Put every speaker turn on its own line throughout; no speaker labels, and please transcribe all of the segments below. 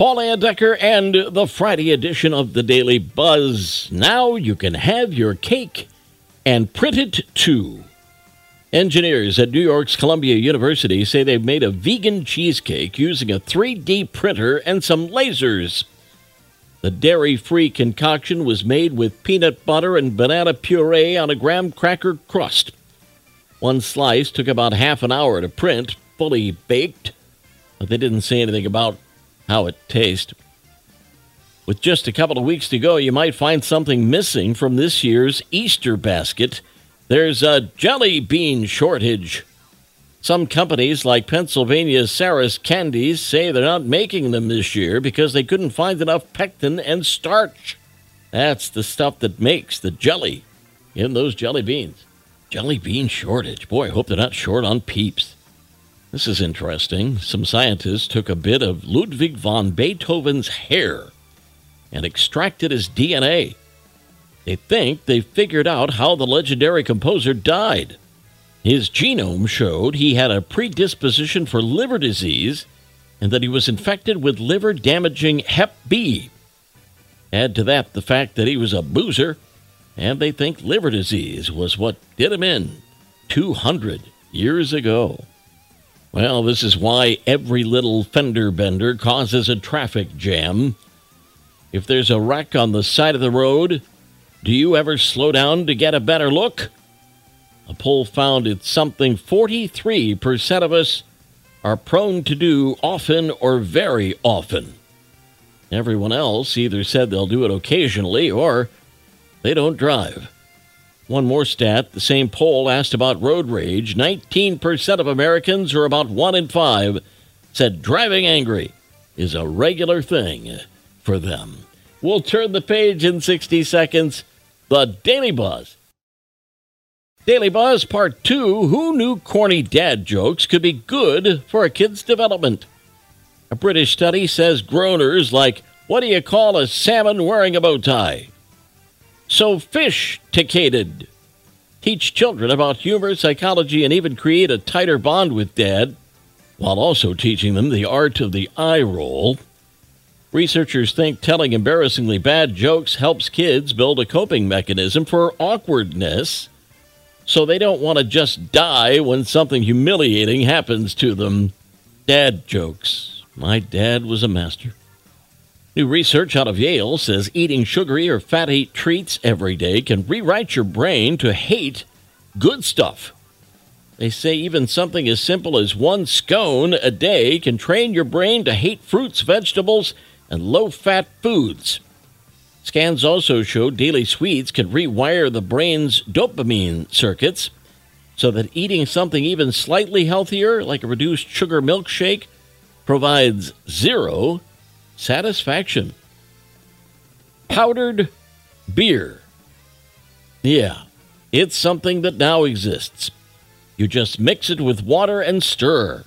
Paul Layendecker and the Friday edition of the Daily Buzz. Now you can have your cake and print it too. Engineers at New York's Columbia University say they've made a vegan cheesecake using a 3D printer and some lasers. The dairy free concoction was made with peanut butter and banana puree on a graham cracker crust. One slice took about half an hour to print, fully baked, but they didn't say anything about how it tastes. With just a couple of weeks to go, you might find something missing from this year's Easter basket. There's a jelly bean shortage. Some companies, like Pennsylvania's Sarris Candies, say they're not making them this year because they couldn't find enough pectin and starch. That's the stuff that makes the jelly in those jelly beans. Jelly bean shortage. Boy, I hope they're not short on peeps. This is interesting. Some scientists took a bit of Ludwig von Beethoven's hair and extracted his DNA. They think they figured out how the legendary composer died. His genome showed he had a predisposition for liver disease and that he was infected with liver damaging Hep B. Add to that the fact that he was a boozer, and they think liver disease was what did him in 200 years ago. Well, this is why every little fender bender causes a traffic jam. If there's a wreck on the side of the road, do you ever slow down to get a better look? A poll found it's something 43% of us are prone to do often or very often. Everyone else either said they'll do it occasionally or they don't drive. One more stat the same poll asked about road rage 19% of Americans, or about one in five, said driving angry is a regular thing for them. We'll turn the page in 60 seconds. The Daily Buzz Daily Buzz Part 2 Who knew corny dad jokes could be good for a kid's development? A British study says groaners like, What do you call a salmon wearing a bow tie? Sophisticated. Teach children about humor, psychology, and even create a tighter bond with dad while also teaching them the art of the eye roll. Researchers think telling embarrassingly bad jokes helps kids build a coping mechanism for awkwardness so they don't want to just die when something humiliating happens to them. Dad jokes. My dad was a master. New research out of Yale says eating sugary or fatty treats every day can rewrite your brain to hate good stuff. They say even something as simple as one scone a day can train your brain to hate fruits, vegetables, and low fat foods. Scans also show daily sweets can rewire the brain's dopamine circuits so that eating something even slightly healthier, like a reduced sugar milkshake, provides zero satisfaction. Powdered beer. Yeah, it's something that now exists. You just mix it with water and stir.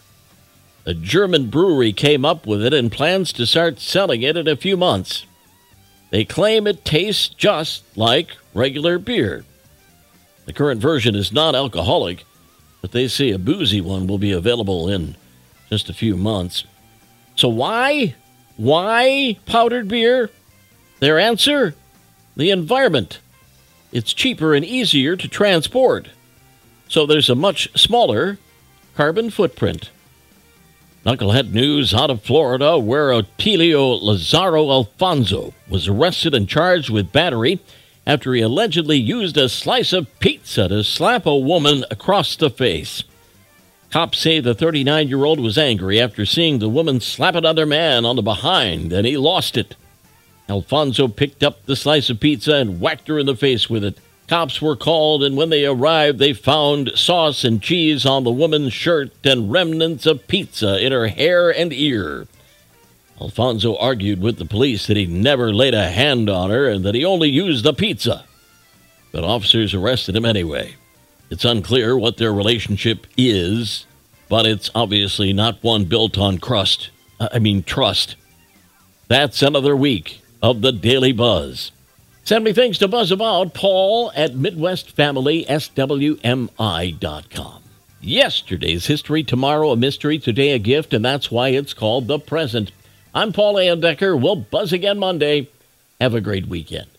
A German brewery came up with it and plans to start selling it in a few months. They claim it tastes just like regular beer. The current version is non alcoholic, but they say a boozy one will be available in just a few months. So, why? Why powdered beer? Their answer? The environment. It's cheaper and easier to transport. So, there's a much smaller carbon footprint. Knucklehead news out of Florida, where Otilio Lazaro Alfonso was arrested and charged with battery after he allegedly used a slice of pizza to slap a woman across the face. Cops say the 39 year old was angry after seeing the woman slap another man on the behind and he lost it. Alfonso picked up the slice of pizza and whacked her in the face with it. Cops were called, and when they arrived, they found sauce and cheese on the woman's shirt and remnants of pizza in her hair and ear. Alfonso argued with the police that he never laid a hand on her and that he only used the pizza. But officers arrested him anyway. It's unclear what their relationship is, but it's obviously not one built on crust. Uh, I mean, trust. That's another week of the Daily Buzz. Send me things to buzz about, Paul at MidwestFamilySWMI.com. Yesterday's history, tomorrow a mystery, today a gift, and that's why it's called the present. I'm Paul Layendecker. We'll buzz again Monday. Have a great weekend.